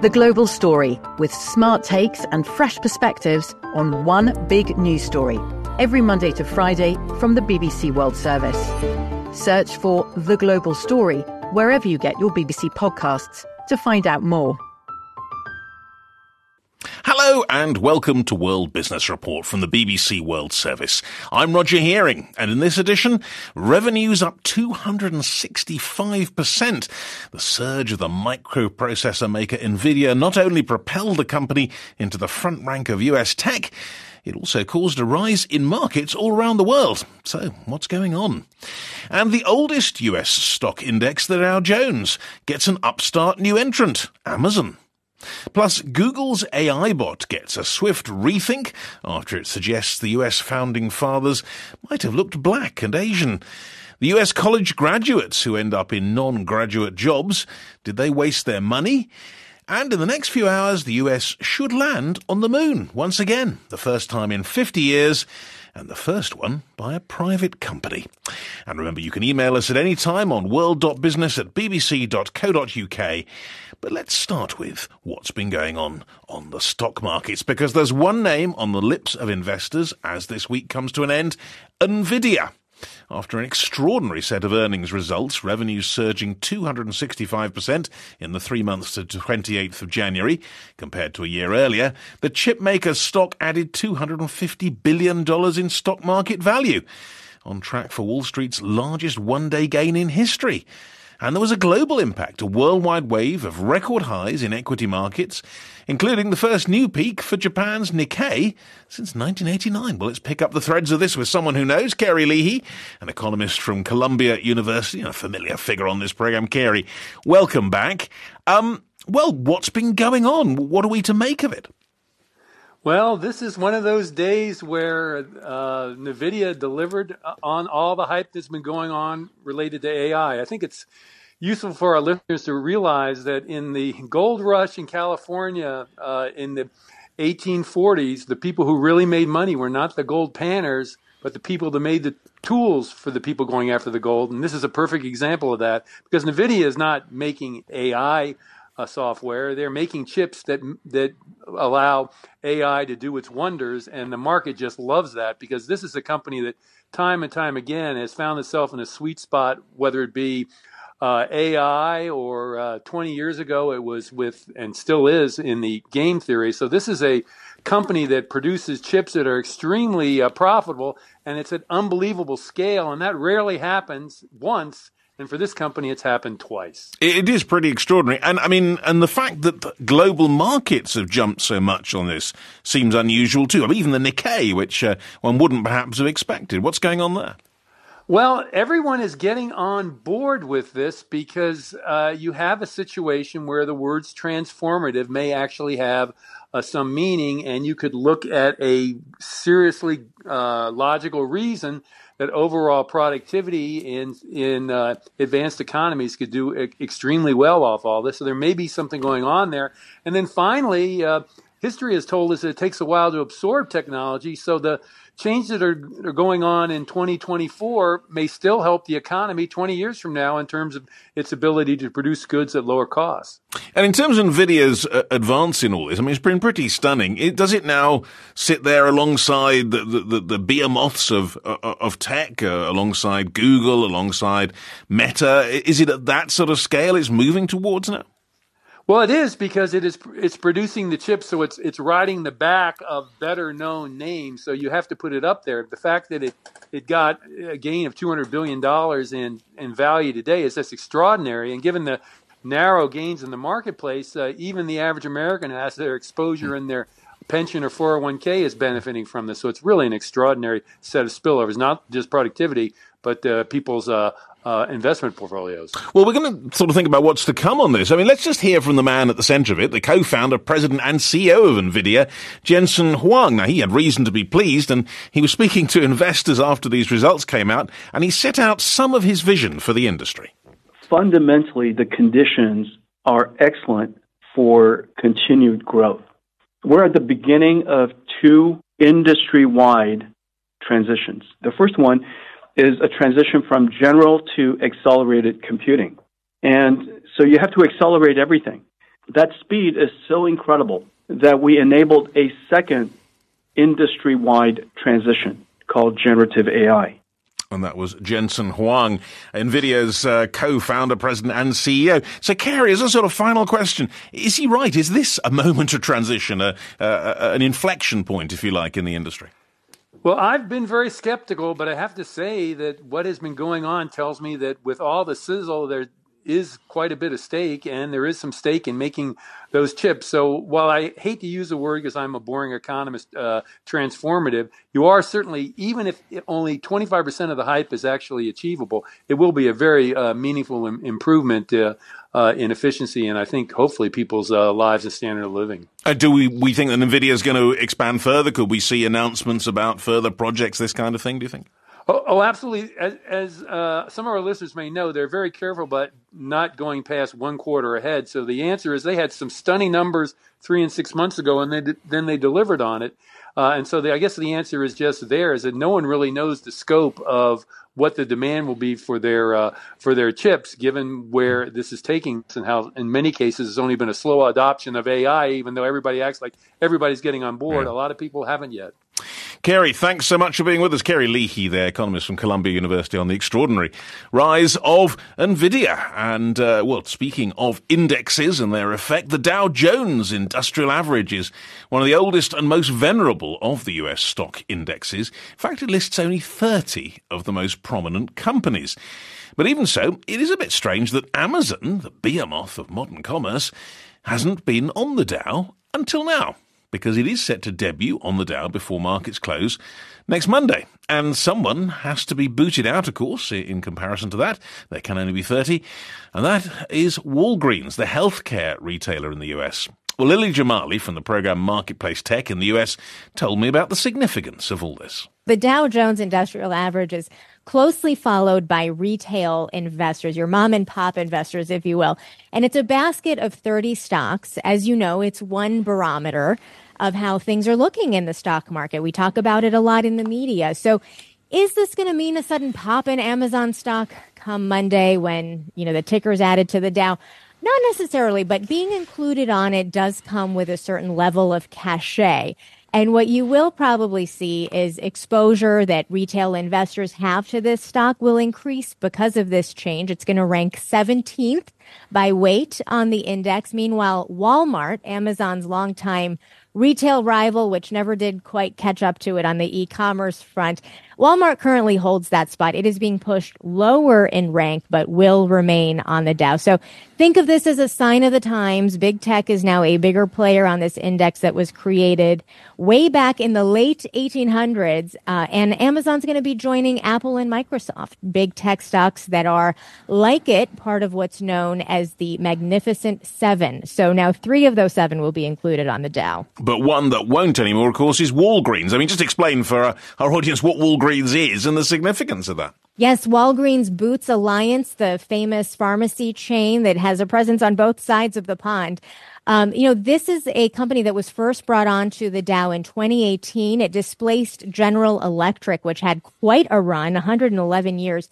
The Global Story, with smart takes and fresh perspectives on one big news story. Every Monday to Friday from the BBC World Service. Search for The Global Story wherever you get your BBC podcasts to find out more. Hello and welcome to World Business Report from the BBC World Service. I'm Roger Hearing, and in this edition, revenues up 265%. The surge of the microprocessor maker Nvidia not only propelled the company into the front rank of US tech, it also caused a rise in markets all around the world. So, what's going on? And the oldest US stock index, the Dow Jones, gets an upstart new entrant, Amazon. Plus, Google's AI bot gets a swift rethink after it suggests the US founding fathers might have looked black and Asian. The US college graduates who end up in non-graduate jobs, did they waste their money? And in the next few hours, the US should land on the moon once again, the first time in 50 years, and the first one by a private company. And remember, you can email us at any time on world.business at bbc.co.uk. But let's start with what's been going on on the stock markets, because there's one name on the lips of investors as this week comes to an end Nvidia. After an extraordinary set of earnings results, revenues surging 265% in the three months to 28th of January compared to a year earlier, the chipmaker's stock added $250 billion in stock market value, on track for Wall Street's largest one-day gain in history. And there was a global impact, a worldwide wave of record highs in equity markets, including the first new peak for Japan's Nikkei since 1989. Well, let's pick up the threads of this with someone who knows, Kerry Leahy, an economist from Columbia University, a familiar figure on this program. Kerry, welcome back. Um, well, what's been going on? What are we to make of it? Well, this is one of those days where uh, NVIDIA delivered on all the hype that's been going on related to AI. I think it's useful for our listeners to realize that in the gold rush in California uh, in the 1840s, the people who really made money were not the gold panners, but the people that made the tools for the people going after the gold. And this is a perfect example of that because NVIDIA is not making AI uh, software. They're making chips that that allow AI to do its wonders, and the market just loves that because this is a company that time and time again has found itself in a sweet spot, whether it be uh, AI or uh, 20 years ago it was with and still is in the game theory. So this is a company that produces chips that are extremely uh, profitable and it's at unbelievable scale, and that rarely happens once and for this company, it's happened twice. It is pretty extraordinary. And I mean, and the fact that global markets have jumped so much on this seems unusual too. I mean, even the Nikkei, which uh, one wouldn't perhaps have expected. What's going on there? Well, everyone is getting on board with this because uh, you have a situation where the words transformative may actually have uh, some meaning, and you could look at a seriously uh, logical reason that overall productivity in in uh, advanced economies could do e- extremely well off all this. So there may be something going on there. And then finally, uh, history has told us that it takes a while to absorb technology. So the changes that are, are going on in 2024 may still help the economy 20 years from now in terms of its ability to produce goods at lower costs. And in terms of Nvidia's uh, advance in all this, I mean, it's been pretty stunning. It, does it now sit there alongside the, the, the, the behemoths of, uh, of tech, uh, alongside Google, alongside Meta? Is it at that sort of scale it's moving towards now? Well, it is because it is it's producing the chips, so it's it's riding the back of better known names. So you have to put it up there. The fact that it it got a gain of two hundred billion dollars in in value today is just extraordinary. And given the narrow gains in the marketplace, uh, even the average American has their exposure in their pension or 401k is benefiting from this. So it's really an extraordinary set of spillovers, not just productivity, but uh, people's uh, uh, investment portfolios. Well, we're going to sort of think about what's to come on this. I mean, let's just hear from the man at the center of it, the co-founder, president and CEO of NVIDIA, Jensen Huang. Now, he had reason to be pleased and he was speaking to investors after these results came out and he set out some of his vision for the industry. Fundamentally, the conditions are excellent for continued growth. We're at the beginning of two industry-wide transitions. The first one is a transition from general to accelerated computing. And so you have to accelerate everything That speed is so incredible that we enabled a second industry wide transition called generative AI. And that was Jensen Huang, NVIDIA's uh, co-founder, president, and CEO. So, Kerry, as a sort of final question, is he right? Is this a moment of transition, a, an inflection point, if you like, in the industry? Well, I've been very skeptical, but I have to say that what has been going on tells me that with all the sizzle, there is quite a bit of steak, and there is some steak in making those chips. So while I hate to use the word because I'm a boring economist, uh, transformative, you are certainly, even if only 25% of the hype is actually achievable, it will be a very uh, meaningful Im- improvement uh, uh in efficiency, and I think hopefully people's uh, lives and standard of living. Uh, do we, we think that NVIDIA is going to expand further? Could we see announcements about further projects, this kind of thing, do you think? Oh, oh, absolutely. As, as uh, some of our listeners may know, they're very careful about not going past one quarter ahead. So the answer is they had some stunning numbers three and six months ago, and they then they delivered on it. Uh, and so the, I guess the answer is just there is that no one really knows the scope of what the demand will be for their uh, for their chips, given where this is taking us and how, in many cases, it's only been a slow adoption of AI. Even though everybody acts like everybody's getting on board, yeah. a lot of people haven't yet. Kerry, thanks so much for being with us. Kerry Leahy, the economist from Columbia University, on the extraordinary rise of NVIDIA. And, uh, well, speaking of indexes and their effect, the Dow Jones Industrial Average is one of the oldest and most venerable of the US stock indexes. In fact, it lists only 30 of the most prominent companies. But even so, it is a bit strange that Amazon, the behemoth of modern commerce, hasn't been on the Dow until now because it is set to debut on the Dow before markets close next Monday. And someone has to be booted out, of course, in comparison to that. There can only be 30. And that is Walgreens, the healthcare retailer in the US. Well, Lily Jamali from the program Marketplace Tech in the US told me about the significance of all this. The Dow Jones Industrial Average is closely followed by retail investors, your mom and pop investors, if you will. And it's a basket of 30 stocks. As you know, it's one barometer of how things are looking in the stock market. We talk about it a lot in the media. So is this going to mean a sudden pop in Amazon stock come Monday when, you know, the ticker's added to the Dow? Not necessarily, but being included on it does come with a certain level of cachet. And what you will probably see is exposure that retail investors have to this stock will increase because of this change. It's going to rank 17th by weight on the index. Meanwhile, Walmart, Amazon's longtime retail rival, which never did quite catch up to it on the e-commerce front. Walmart currently holds that spot. It is being pushed lower in rank, but will remain on the Dow. So think of this as a sign of the times. Big tech is now a bigger player on this index that was created way back in the late 1800s. Uh, and Amazon's going to be joining Apple and Microsoft, big tech stocks that are like it, part of what's known as the Magnificent Seven. So now three of those seven will be included on the Dow. But one that won't anymore, of course, is Walgreens. I mean, just explain for our, our audience what Walgreens is and the significance of that. Yes, Walgreens Boots Alliance, the famous pharmacy chain that has a presence on both sides of the pond. Um, you know, this is a company that was first brought on to the Dow in 2018. It displaced General Electric, which had quite a run, 111 years.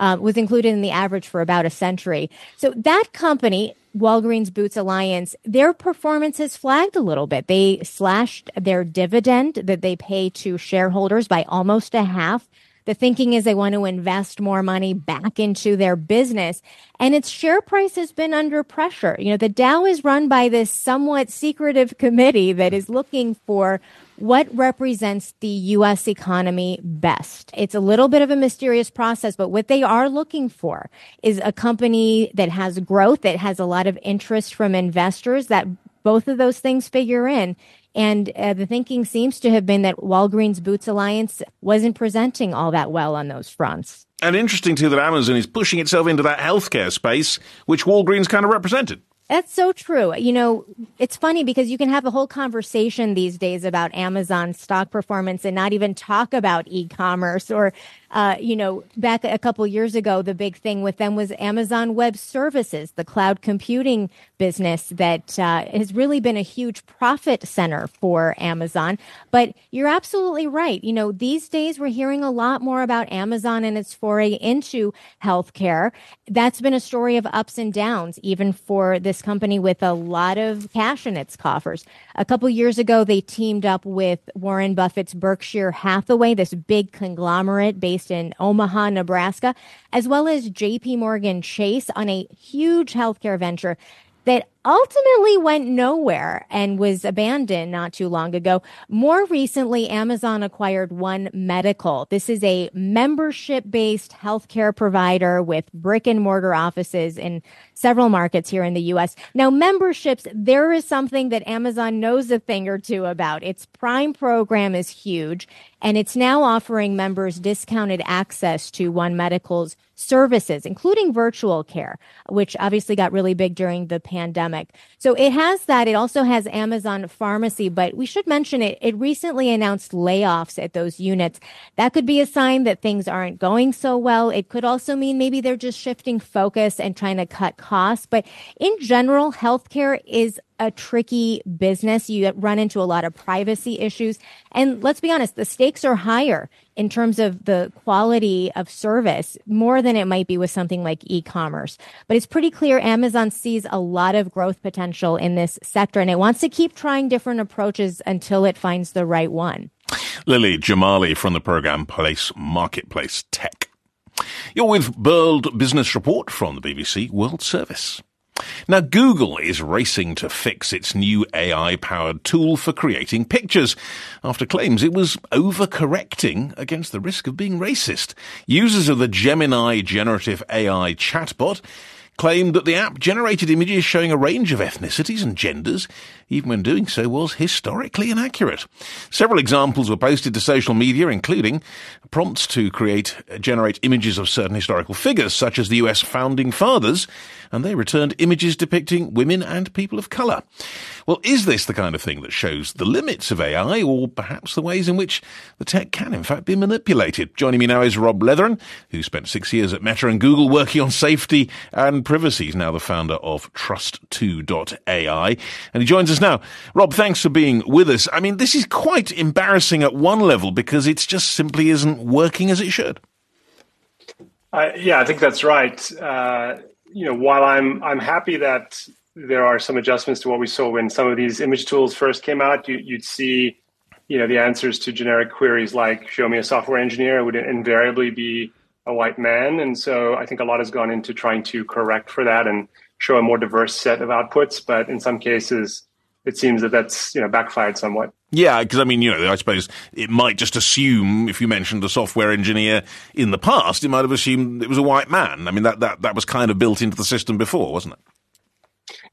Uh, was included in the average for about a century. So that company, Walgreens Boots Alliance, their performance has flagged a little bit. They slashed their dividend that they pay to shareholders by almost a half. The thinking is they want to invest more money back into their business. And its share price has been under pressure. You know, the Dow is run by this somewhat secretive committee that is looking for what represents the U.S. economy best. It's a little bit of a mysterious process, but what they are looking for is a company that has growth, that has a lot of interest from investors, that both of those things figure in. And uh, the thinking seems to have been that Walgreens Boots Alliance wasn't presenting all that well on those fronts. And interesting too that Amazon is pushing itself into that healthcare space, which Walgreens kind of represented. That's so true. You know, it's funny because you can have a whole conversation these days about Amazon stock performance and not even talk about e-commerce or uh, you know, back a couple years ago, the big thing with them was Amazon Web Services, the cloud computing business that uh, has really been a huge profit center for Amazon. But you're absolutely right. You know, these days we're hearing a lot more about Amazon and its foray into healthcare. That's been a story of ups and downs, even for the U.S. company with a lot of cash in its coffers. A couple years ago, they teamed up with Warren Buffett's Berkshire Hathaway, this big conglomerate based in Omaha, Nebraska, as well as J.P. Morgan Chase on a huge healthcare venture that ultimately went nowhere and was abandoned not too long ago. More recently, Amazon acquired One Medical. This is a membership based healthcare provider with brick and mortar offices in several markets here in the US. Now, memberships, there is something that Amazon knows a thing or two about. Its Prime program is huge, and it's now offering members discounted access to One Medical's services, including virtual care, which obviously got really big during the pandemic. So it has that. It also has Amazon Pharmacy, but we should mention it. It recently announced layoffs at those units. That could be a sign that things aren't going so well. It could also mean maybe they're just shifting focus and trying to cut costs. But in general, healthcare is a tricky business. You run into a lot of privacy issues. And let's be honest, the stakes are higher in terms of the quality of service more than it might be with something like e-commerce. But it's pretty clear Amazon sees a lot of growth potential in this sector and it wants to keep trying different approaches until it finds the right one. Lily Jamali from the program Place Marketplace Tech. You're with World Business Report from the BBC World Service. Now, Google is racing to fix its new AI powered tool for creating pictures after claims it was overcorrecting against the risk of being racist. Users of the Gemini generative AI chatbot claimed that the app generated images showing a range of ethnicities and genders, even when doing so was historically inaccurate. Several examples were posted to social media, including prompts to create, generate images of certain historical figures, such as the US founding fathers, and they returned images depicting women and people of colour. Well, is this the kind of thing that shows the limits of AI, or perhaps the ways in which the tech can, in fact, be manipulated? Joining me now is Rob Leathern, who spent six years at Meta and Google working on safety and privacy. He's now the founder of Trust2.ai, and he joins us now. Rob, thanks for being with us. I mean, this is quite embarrassing at one level because it just simply isn't working as it should. Uh, yeah, I think that's right. Uh, you know, while I'm I'm happy that there are some adjustments to what we saw when some of these image tools first came out, you, would see, you know, the answers to generic queries like "Show me a software engineer" would invariably be a white man, and so I think a lot has gone into trying to correct for that and show a more diverse set of outputs. But in some cases, it seems that that's you know backfired somewhat. Yeah, because I mean, you know, I suppose it might just assume if you mentioned a software engineer in the past, it might have assumed it was a white man. I mean, that that that was kind of built into the system before, wasn't it?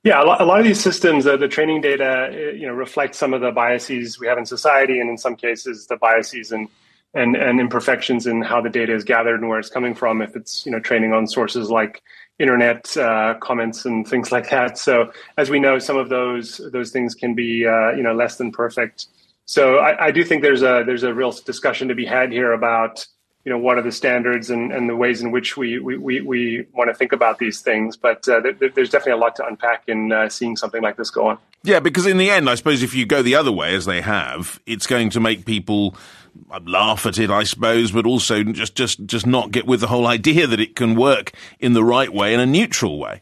Yeah, a lot, a lot of these systems, uh, the training data, uh, you know, reflect some of the biases we have in society, and in some cases, the biases and and and imperfections in how the data is gathered and where it's coming from. If it's you know training on sources like internet uh, comments and things like that. So as we know, some of those those things can be uh, you know less than perfect. So I, I, do think there's a there's a real discussion to be had here about you know what are the standards and, and the ways in which we we, we, we want to think about these things. But uh, th- there's definitely a lot to unpack in uh, seeing something like this go on. Yeah, because in the end, I suppose if you go the other way as they have, it's going to make people laugh at it, I suppose, but also just, just, just not get with the whole idea that it can work in the right way, in a neutral way.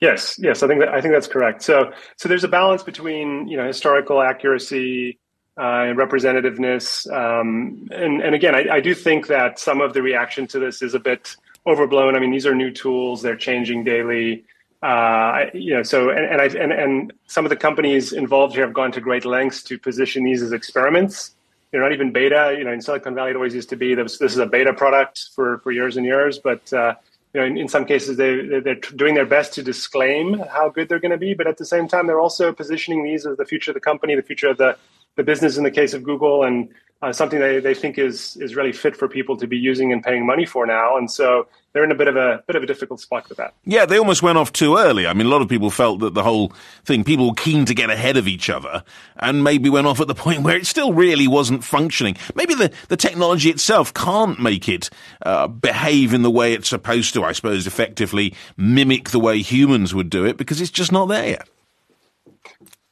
Yes, yes, I think that, I think that's correct. So, so there's a balance between you know historical accuracy uh, and representativeness, um, and and again, I, I do think that some of the reaction to this is a bit overblown. I mean, these are new tools; they're changing daily. Uh, you know, so and and, I, and and some of the companies involved here have gone to great lengths to position these as experiments you know, not even beta. You know, in Silicon Valley, it always used to be this, this is a beta product for, for years and years. But uh, you know, in, in, some cases, they they're doing their best to disclaim how good they're going to be, but at the same time, they're also positioning these as the future of the company, the future of the the business. In the case of Google, and uh, something they, they think is is really fit for people to be using and paying money for now. And so they're in a bit of a bit of a difficult spot with that. Yeah, they almost went off too early. I mean, a lot of people felt that the whole thing, people were keen to get ahead of each other, and maybe went off at the point where it still really wasn't functioning. Maybe the the technology itself can't make it uh, behave in the way it's supposed to. I suppose effectively mimic the way humans would do it because it's just not there yet.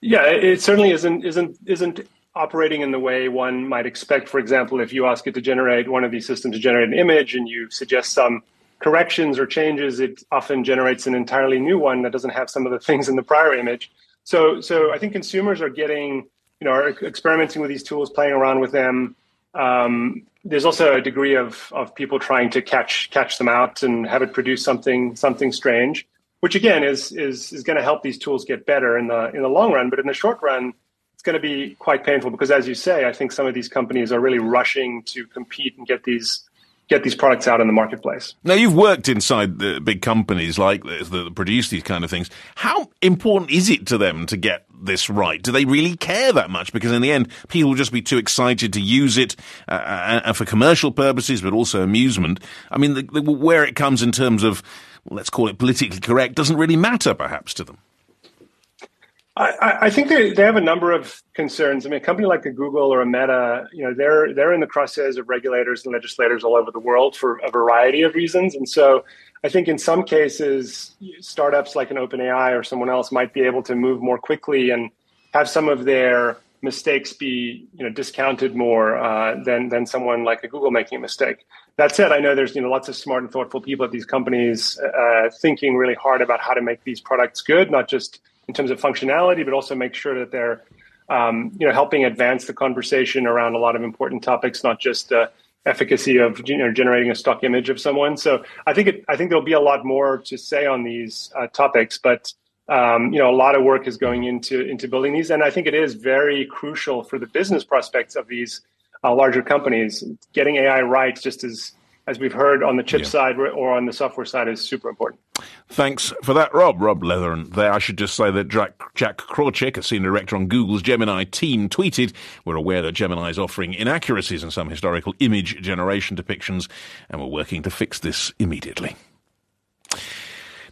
Yeah, it certainly isn't isn't isn't operating in the way one might expect. For example, if you ask it to generate one of these systems to generate an image and you suggest some corrections or changes, it often generates an entirely new one that doesn't have some of the things in the prior image. So, so I think consumers are getting, you know, are experimenting with these tools, playing around with them. Um, there's also a degree of of people trying to catch catch them out and have it produce something something strange, which again is is is going to help these tools get better in the in the long run. But in the short run, going to be quite painful because, as you say, I think some of these companies are really rushing to compete and get these get these products out in the marketplace. Now, you've worked inside the big companies like this that produce these kind of things. How important is it to them to get this right? Do they really care that much? Because in the end, people will just be too excited to use it uh, uh, uh for commercial purposes, but also amusement. I mean, the, the, where it comes in terms of, let's call it politically correct, doesn't really matter perhaps to them. I, I, think they, they have a number of concerns. I mean, a company like a Google or a Meta, you know, they're they're in the crosshairs of regulators and legislators all over the world for a variety of reasons. And so, I think in some cases, startups like an OpenAI or someone else might be able to move more quickly and have some of their mistakes be you know discounted more uh, than than someone like a Google making a mistake. That said, I know there's you know lots of smart and thoughtful people at these companies uh, thinking really hard about how to make these products good, not just in terms of functionality, but also make sure that they're um, you know helping advance the conversation around a lot of important topics, not just efficacy of you know, generating a stock image of someone. So I think it, I think there'll be a lot more to say on these uh, topics, but um, you know a lot of work is going into into building these, and I think it is very crucial for the business prospects of these uh, larger companies. Getting AI right, just as as we've heard on the chip yeah. side or on the software side, is super important. Thanks for that, Rob. Rob Leathern there. I should just say that Jack, Jack Krawczyk, a senior director on Google's Gemini team, tweeted, We're aware that Gemini is offering inaccuracies in some historical image generation depictions, and we're working to fix this immediately.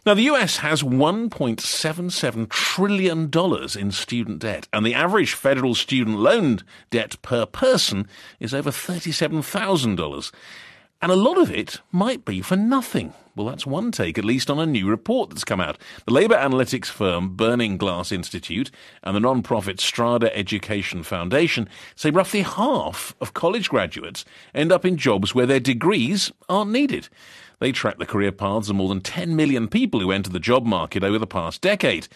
Now, the US has $1.77 trillion in student debt, and the average federal student loan debt per person is over $37,000. And a lot of it might be for nothing. Well, that's one take, at least, on a new report that's come out. The labour analytics firm Burning Glass Institute and the non-profit Strada Education Foundation say roughly half of college graduates end up in jobs where their degrees aren't needed. They track the career paths of more than 10 million people who entered the job market over the past decade.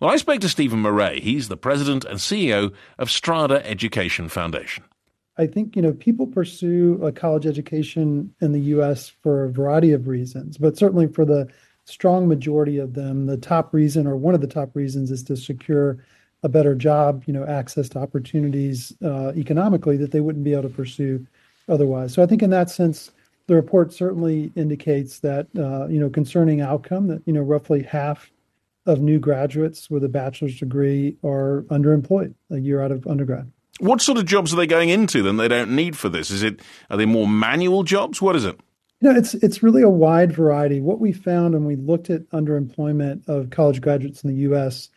Well, I spoke to Stephen Moret. He's the president and CEO of Strada Education Foundation. I think you know people pursue a college education in the U.S. for a variety of reasons, but certainly for the strong majority of them, the top reason or one of the top reasons is to secure a better job, you know, access to opportunities uh, economically that they wouldn't be able to pursue otherwise. So I think in that sense, the report certainly indicates that uh, you know concerning outcome that you know roughly half of new graduates with a bachelor's degree are underemployed a year out of undergrad. What sort of jobs are they going into then they don't need for this? Is it are they more manual jobs? What is it? You know, it's it's really a wide variety. What we found when we looked at underemployment of college graduates in the U.S.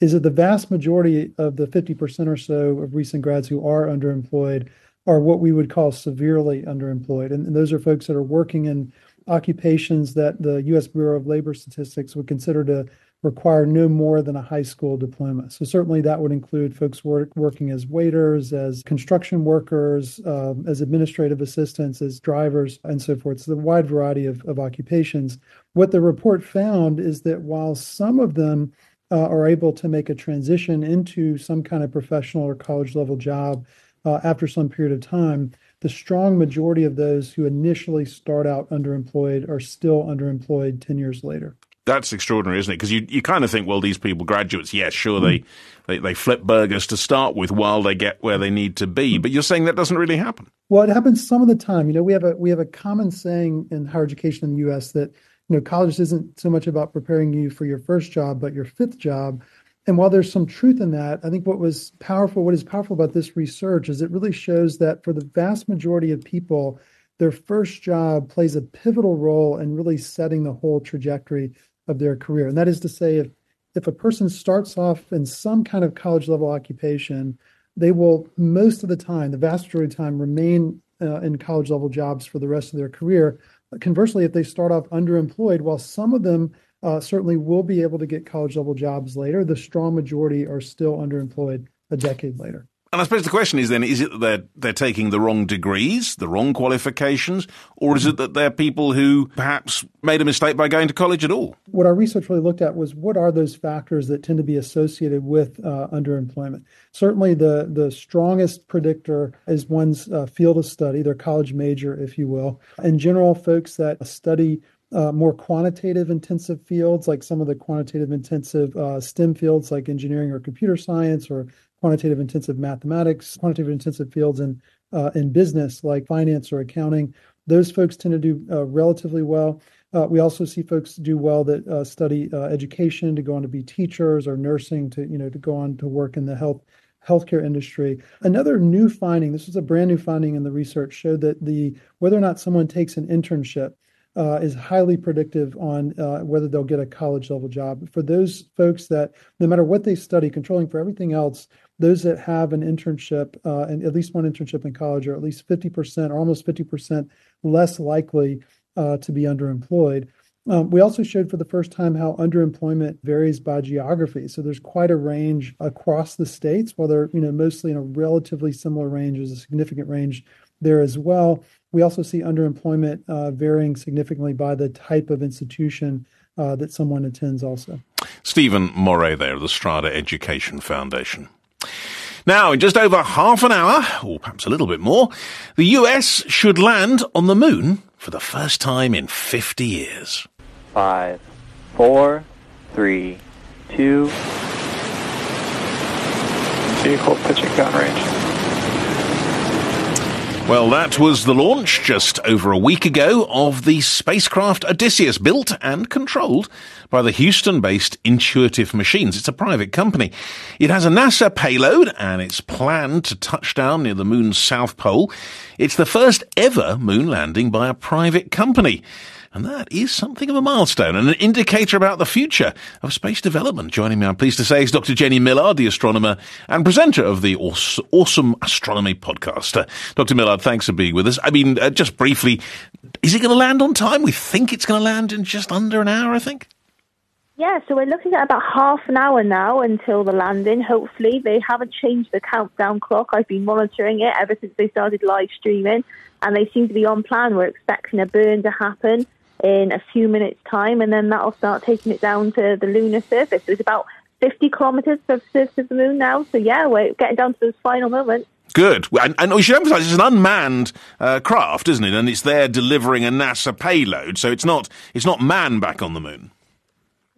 is that the vast majority of the 50% or so of recent grads who are underemployed are what we would call severely underemployed, and, and those are folks that are working in occupations that the U.S. Bureau of Labor Statistics would consider to require no more than a high school diploma. So certainly that would include folks work, working as waiters, as construction workers, um, as administrative assistants, as drivers, and so forth. So the wide variety of, of occupations. What the report found is that while some of them uh, are able to make a transition into some kind of professional or college level job uh, after some period of time, the strong majority of those who initially start out underemployed are still underemployed 10 years later that's extraordinary, isn't it? Because you, you kind of think, well, these people, graduates, yes, sure, they, they, they flip burgers to start with while they get where they need to be. But you're saying that doesn't really happen. Well, it happens some of the time. You know, we have a we have a common saying in higher education in the U.S. that you know college isn't so much about preparing you for your first job, but your fifth job. And while there's some truth in that, I think what was powerful, what is powerful about this research is it really shows that for the vast majority of people, their first job plays a pivotal role in really setting the whole trajectory of their career. And that is to say, if, if a person starts off in some kind of college level occupation, they will most of the time, the vast majority of time, remain uh, in college level jobs for the rest of their career. Conversely, if they start off underemployed, while some of them uh, certainly will be able to get college level jobs later, the strong majority are still underemployed a decade later. And I suppose the question is then, is it that they're, they're taking the wrong degrees, the wrong qualifications, or is it that they're people who perhaps made a mistake by going to college at all? What our research really looked at was what are those factors that tend to be associated with uh, underemployment? Certainly the, the strongest predictor is one's uh, field of study, their college major, if you will. In general, folks that study uh, more quantitative intensive fields, like some of the quantitative intensive uh, STEM fields, like engineering or computer science, or quantitative intensive mathematics, quantitative intensive fields in uh, in business, like finance or accounting. Those folks tend to do uh, relatively well. Uh, we also see folks do well that uh, study education to go on to be teachers or nursing to you know to go on to work in the health healthcare industry. Another new finding, this was a brand new finding in the research, showed that the whether or not someone takes an internship uh, is highly predictive on uh, whether they'll get a college level job. For those folks that, no matter what they study, controlling for everything else, those that have an internship uh, and at least one internship in college are at least 50% or almost 50% less likely uh, to be underemployed. Um, we also showed for the first time how underemployment varies by geography. So there's quite a range across the states, while they're you know mostly in a relatively similar range. There's a significant range there as well. We also see underemployment uh, varying significantly by the type of institution uh, that someone attends, also. Stephen Moret there, the Strada Education Foundation. Now, in just over half an hour, or perhaps a little bit more, the US should land on the moon for the first time in 50 years. Five, four, three, two. Vehicle pitching down range. Well, that was the launch just over a week ago of the spacecraft Odysseus, built and controlled by the Houston based Intuitive Machines. It's a private company. It has a NASA payload and it's planned to touch down near the moon's south pole. It's the first ever moon landing by a private company. And that is something of a milestone and an indicator about the future of space development. Joining me, I'm pleased to say, is Dr. Jenny Millard, the astronomer and presenter of the Awesome Astronomy podcast. Uh, Dr. Millard, thanks for being with us. I mean, uh, just briefly, is it going to land on time? We think it's going to land in just under an hour, I think. Yeah, so we're looking at about half an hour now until the landing. Hopefully, they haven't changed the countdown clock. I've been monitoring it ever since they started live streaming, and they seem to be on plan. We're expecting a burn to happen in a few minutes' time, and then that'll start taking it down to the lunar surface. So it's about 50 kilometres of the surface of the moon now. So yeah, we're getting down to those final moments. Good. And, and we should emphasize it's an unmanned uh, craft, isn't it? And it's there delivering a NASA payload, so it's not it's not man back on the moon.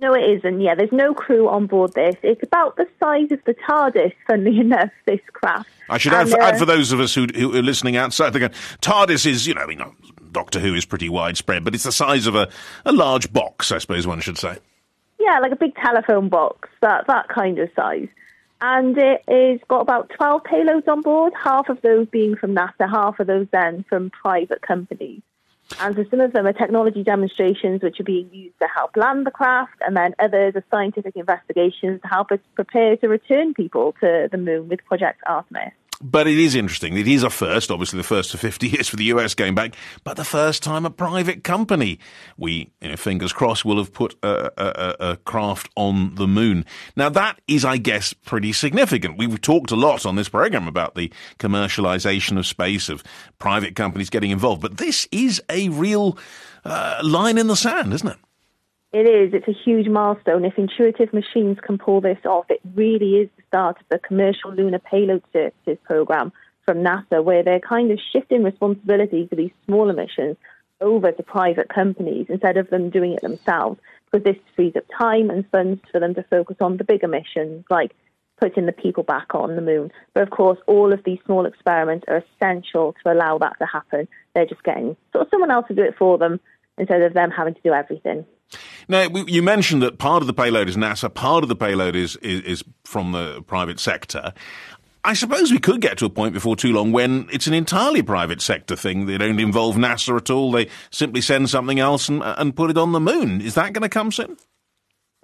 No, it isn't. Yeah, there's no crew on board this. It's about the size of the TARDIS, funnily enough, this craft. I should add, for, uh, add for those of us who, who, are listening outside, thinking, TARDIS is, you know, I mean, Doctor Who is pretty widespread, but it's the size of a, a large box, I suppose one should say. Yeah, like a big telephone box, that, that kind of size. And it is got about 12 payloads on board, half of those being from NASA, half of those then from private companies. And so some of them are technology demonstrations which are being used to help land the craft, and then others are scientific investigations to help us prepare to return people to the moon with Project Artemis. But it is interesting. It is a first, obviously the first for 50 years for the US going back, but the first time a private company, we, you know, fingers crossed, will have put a, a, a, craft on the moon. Now that is, I guess, pretty significant. We've talked a lot on this program about the commercialization of space, of private companies getting involved, but this is a real uh, line in the sand, isn't it? It is. It's a huge milestone. If Intuitive Machines can pull this off, it really is the start of the commercial lunar payload services program from NASA, where they're kind of shifting responsibility for these smaller missions over to private companies instead of them doing it themselves, because this frees up time and funds for them to focus on the bigger missions, like putting the people back on the moon. But of course, all of these small experiments are essential to allow that to happen. They're just getting sort of someone else to do it for them instead of them having to do everything. Now, you mentioned that part of the payload is NASA, part of the payload is, is, is from the private sector. I suppose we could get to a point before too long when it's an entirely private sector thing. They don't involve NASA at all. They simply send something else and, and put it on the moon. Is that going to come soon?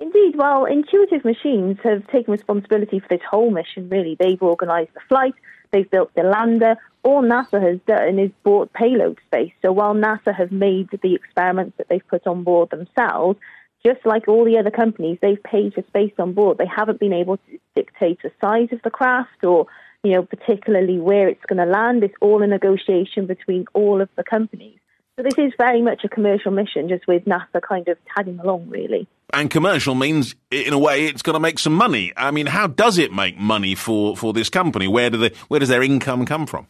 Indeed. Well, Intuitive Machines have taken responsibility for this whole mission, really. They've organised the flight, they've built the lander, all NASA has done is bought payload space. So while NASA have made the experiments that they've put on board themselves, just like all the other companies, they've paid for space on board. They haven't been able to dictate the size of the craft or, you know, particularly where it's going to land. It's all a negotiation between all of the companies. So this is very much a commercial mission, just with NASA kind of tagging along, really. And commercial means, in a way, it's got to make some money. I mean, how does it make money for, for this company? Where do they, where does their income come from?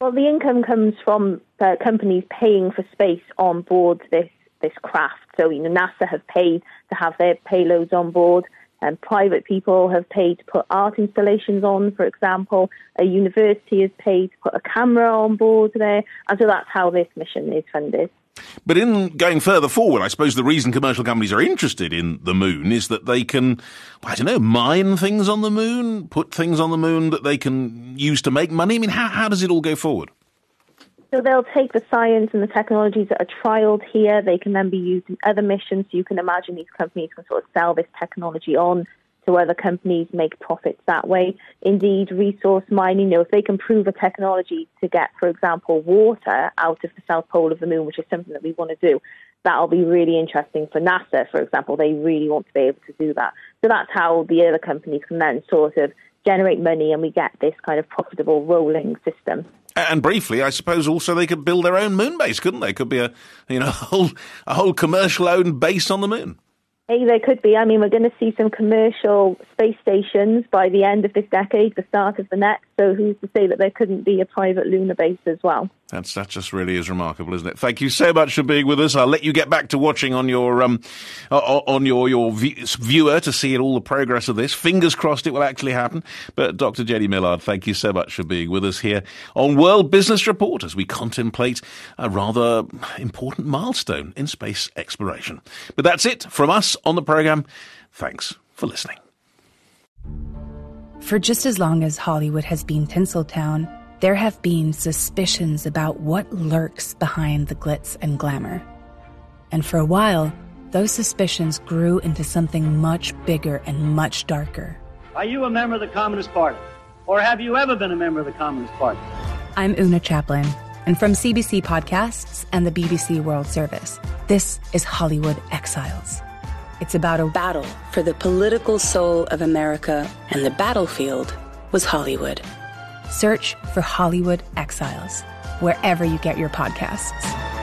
Well, the income comes from uh, companies paying for space on board this this craft. So, you know, NASA have paid to have their payloads on board, and private people have paid to put art installations on, for example. A university has paid to put a camera on board there, and so that's how this mission is funded. But in going further forward, I suppose the reason commercial companies are interested in the moon is that they can, I don't know, mine things on the moon, put things on the moon that they can use to make money. I mean, how, how does it all go forward? So they'll take the science and the technologies that are trialed here. They can then be used in other missions. You can imagine these companies can sort of sell this technology on to other companies, make profits that way. Indeed, resource mining, you know, if they can prove a technology to get, for example, water out of the south pole of the moon, which is something that we want to do, that'll be really interesting for NASA, for example. They really want to be able to do that. So that's how the other companies can then sort of generate money and we get this kind of profitable rolling system. And briefly, I suppose also they could build their own moon base, couldn't they? Could be a you know a whole a whole commercial owned base on the moon. Hey, there could be. I mean, we're going to see some commercial space stations by the end of this decade, the start of the next. So who's to say that there couldn't be a private lunar base as well? That's that just really is remarkable, isn't it? Thank you so much for being with us. I'll let you get back to watching on your um on your your viewer to see all the progress of this. Fingers crossed it will actually happen. But Dr. Jenny Millard, thank you so much for being with us here on World Business Report as we contemplate a rather important milestone in space exploration. But that's it from us on the program. Thanks for listening. For just as long as Hollywood has been Tinseltown there have been suspicions about what lurks behind the glitz and glamour. And for a while, those suspicions grew into something much bigger and much darker. Are you a member of the Communist Party? Or have you ever been a member of the Communist Party? I'm Oona Chaplin, and from CBC Podcasts and the BBC World Service, this is Hollywood Exiles. It's about a battle for the political soul of America, and the battlefield was Hollywood. Search for Hollywood Exiles wherever you get your podcasts.